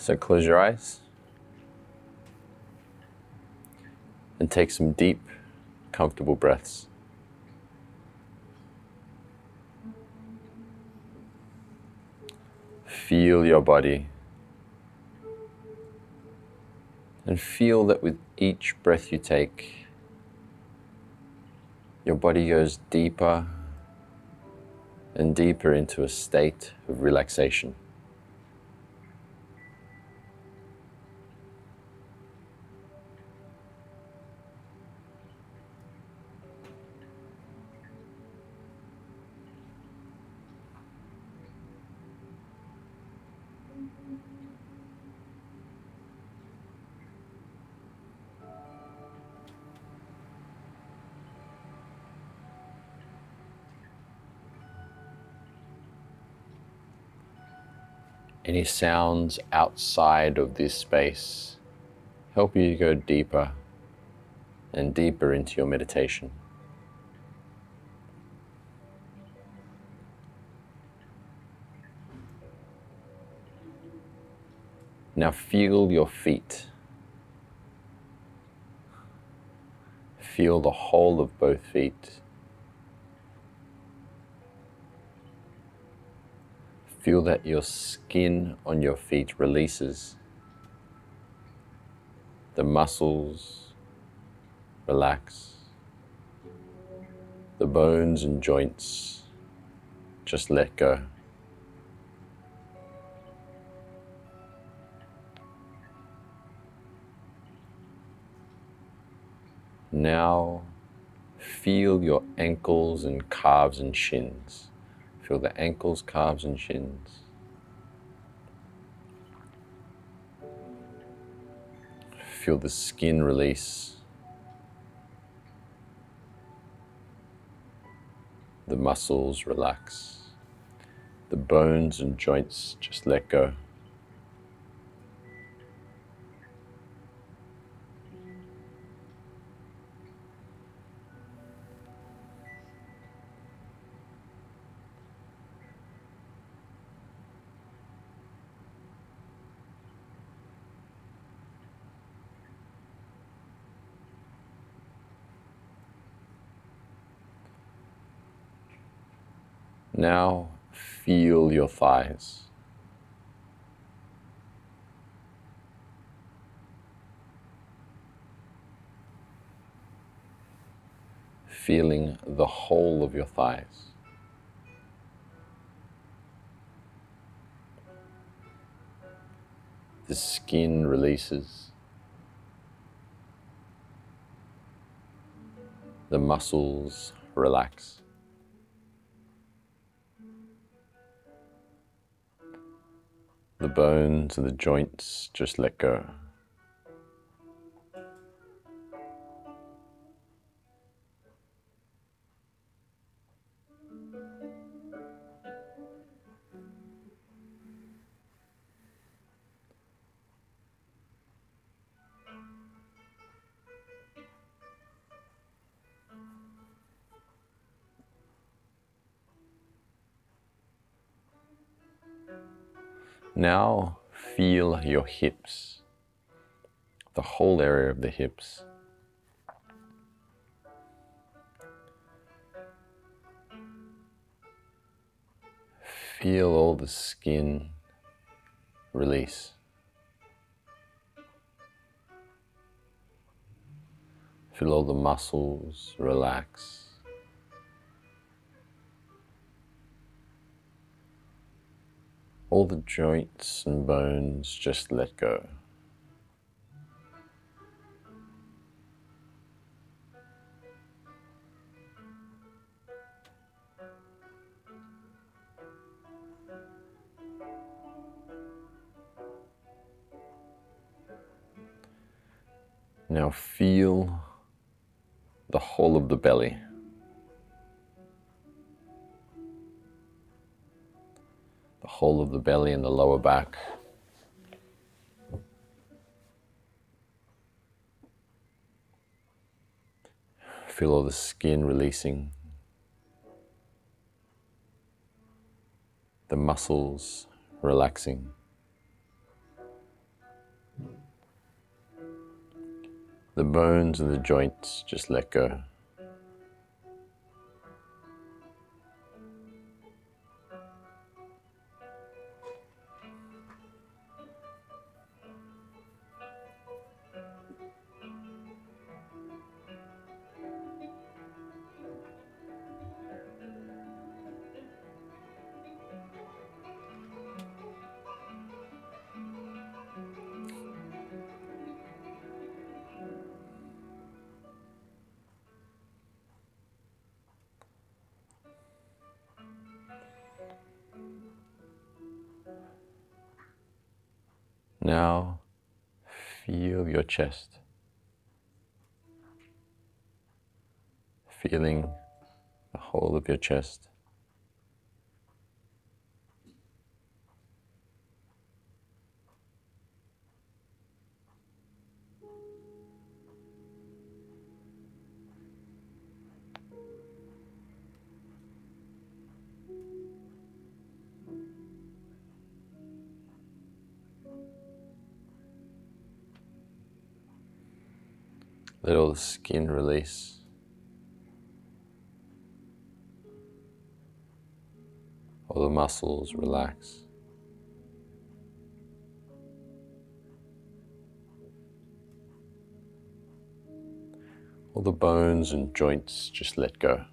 So close your eyes and take some deep, comfortable breaths. Feel your body and feel that with each breath you take, your body goes deeper and deeper into a state of relaxation. Any sounds outside of this space help you go deeper and deeper into your meditation. Now feel your feet. Feel the whole of both feet. Feel that your skin on your feet releases. The muscles relax. The bones and joints just let go. Now feel your ankles and calves and shins. Feel the ankles, calves, and shins. Feel the skin release. The muscles relax. The bones and joints just let go. Now feel your thighs. Feeling the whole of your thighs. The skin releases. The muscles relax. The bones and the joints just let go. Now feel your hips, the whole area of the hips. Feel all the skin release. Feel all the muscles relax. All the joints and bones just let go. Now feel the whole of the belly. whole of the belly and the lower back. Feel all the skin releasing, the muscles relaxing. The bones and the joints just let go. Now feel your chest. Feeling the whole of your chest. Let all the skin release. All the muscles relax. All the bones and joints just let go.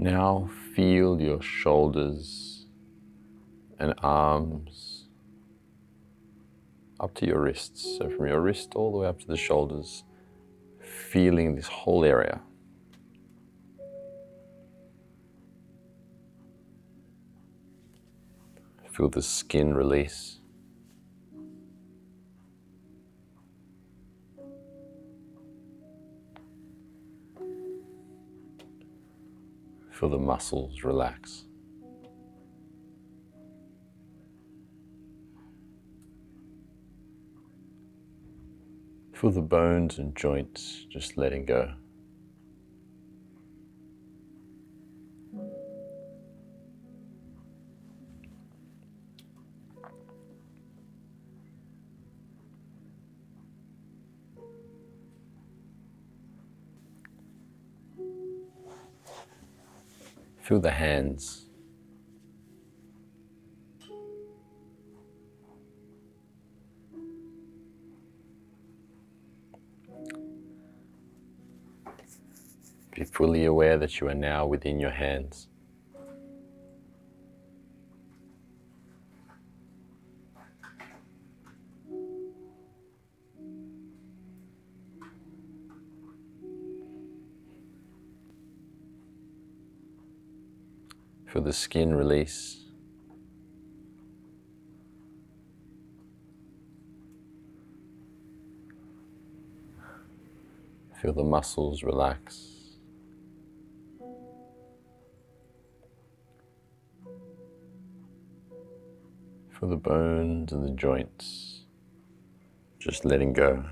Now feel your shoulders and arms up to your wrists. So from your wrist all the way up to the shoulders, feeling this whole area. Feel the skin release. Feel the muscles relax. Feel the bones and joints just letting go. Feel the hands. Be fully aware that you are now within your hands. Feel the skin release. Feel the muscles relax. Feel the bones and the joints just letting go.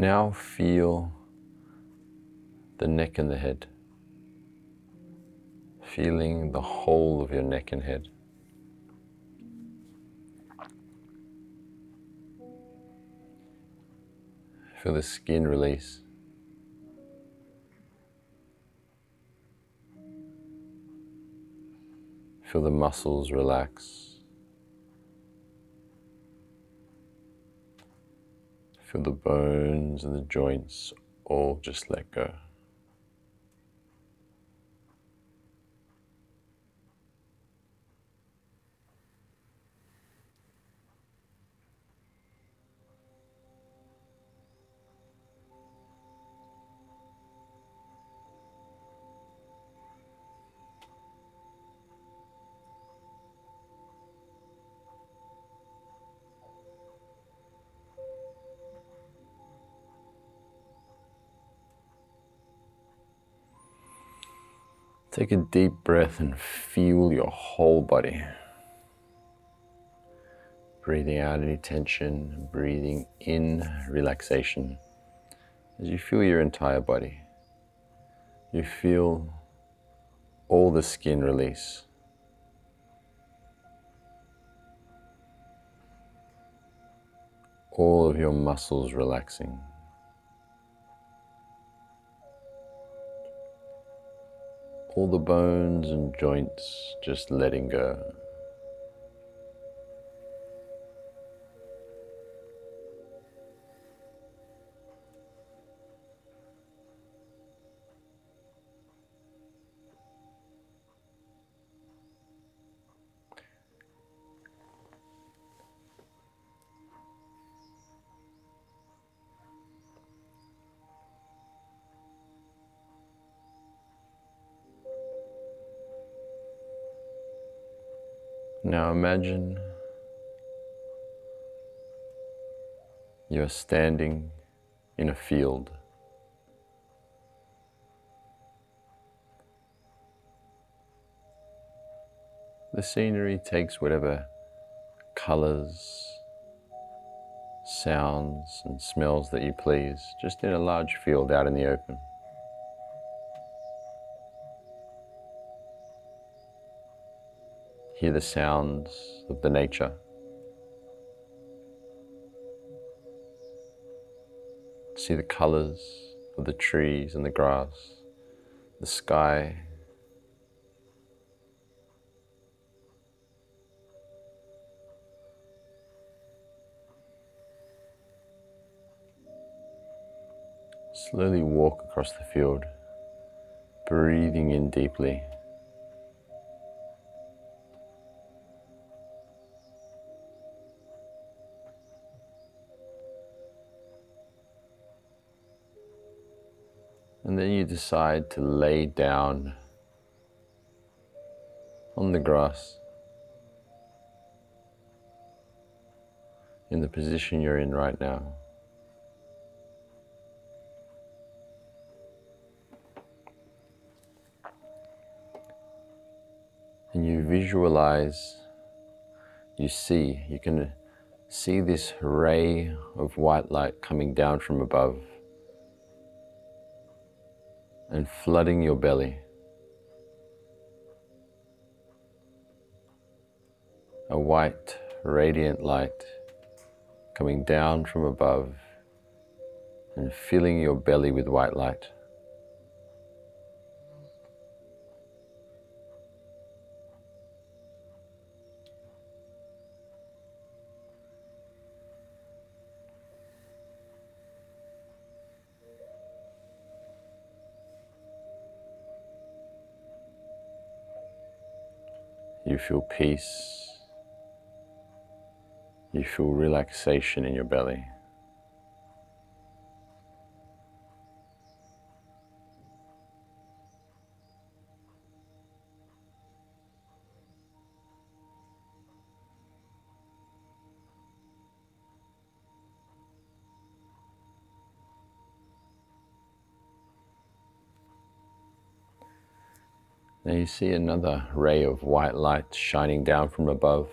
Now feel the neck and the head, feeling the whole of your neck and head. Feel the skin release. Feel the muscles relax. Feel the bones and the joints all just let go. Take a deep breath and feel your whole body. Breathing out any tension, breathing in relaxation. As you feel your entire body, you feel all the skin release. All of your muscles relaxing. All the bones and joints just letting go. Now imagine you're standing in a field. The scenery takes whatever colors, sounds, and smells that you please, just in a large field out in the open. Hear the sounds of the nature. See the colors of the trees and the grass, the sky. Slowly walk across the field, breathing in deeply. And then you decide to lay down on the grass in the position you're in right now. And you visualize, you see, you can see this ray of white light coming down from above and flooding your belly. A white, radiant light coming down from above and filling your belly with white light. You feel peace. You feel relaxation in your belly. Now you see another ray of white light shining down from above.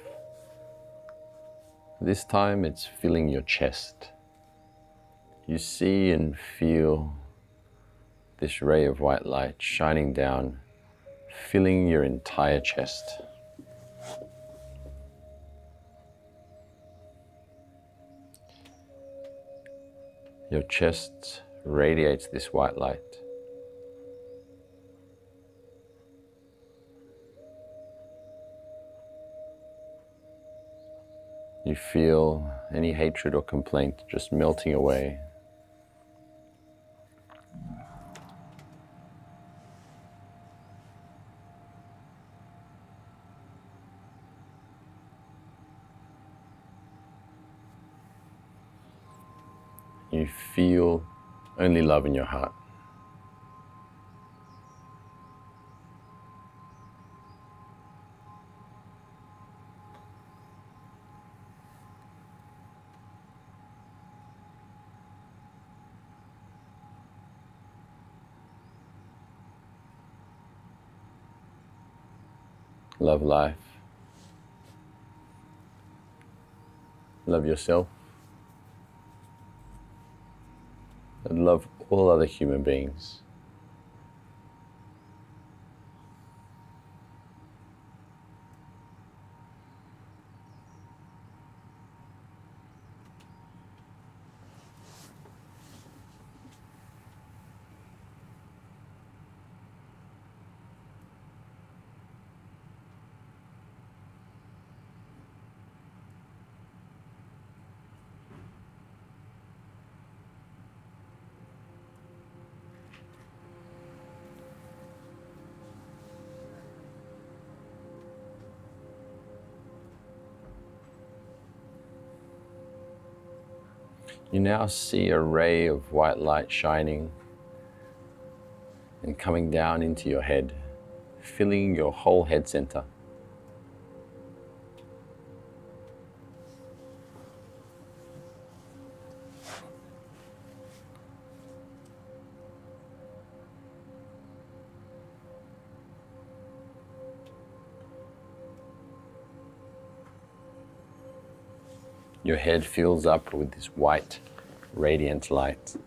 This time it's filling your chest. You see and feel this ray of white light shining down, filling your entire chest. Your chest radiates this white light. You feel any hatred or complaint just melting away. You feel only love in your heart. Love life. Love yourself. And love all other human beings. You now see a ray of white light shining and coming down into your head, filling your whole head center. Your head fills up with this white, radiant light.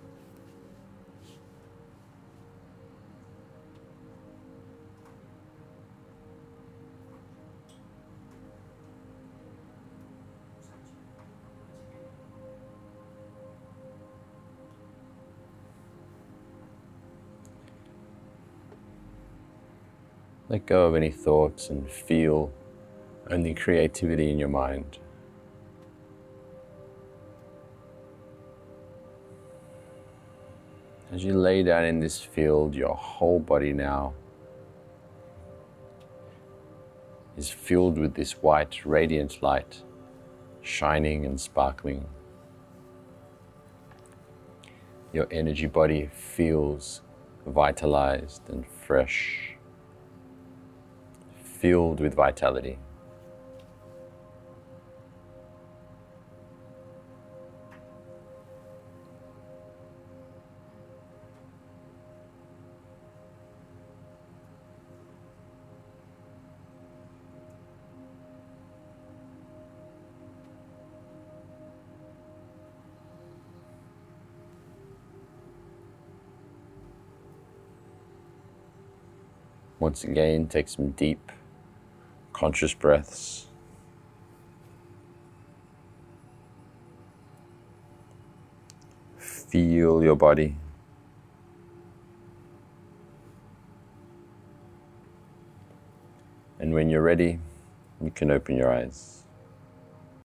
Let go of any thoughts and feel only creativity in your mind. As you lay down in this field, your whole body now is filled with this white, radiant light, shining and sparkling. Your energy body feels vitalized and fresh, filled with vitality. Once again, take some deep, conscious breaths. Feel your body. And when you're ready, you can open your eyes.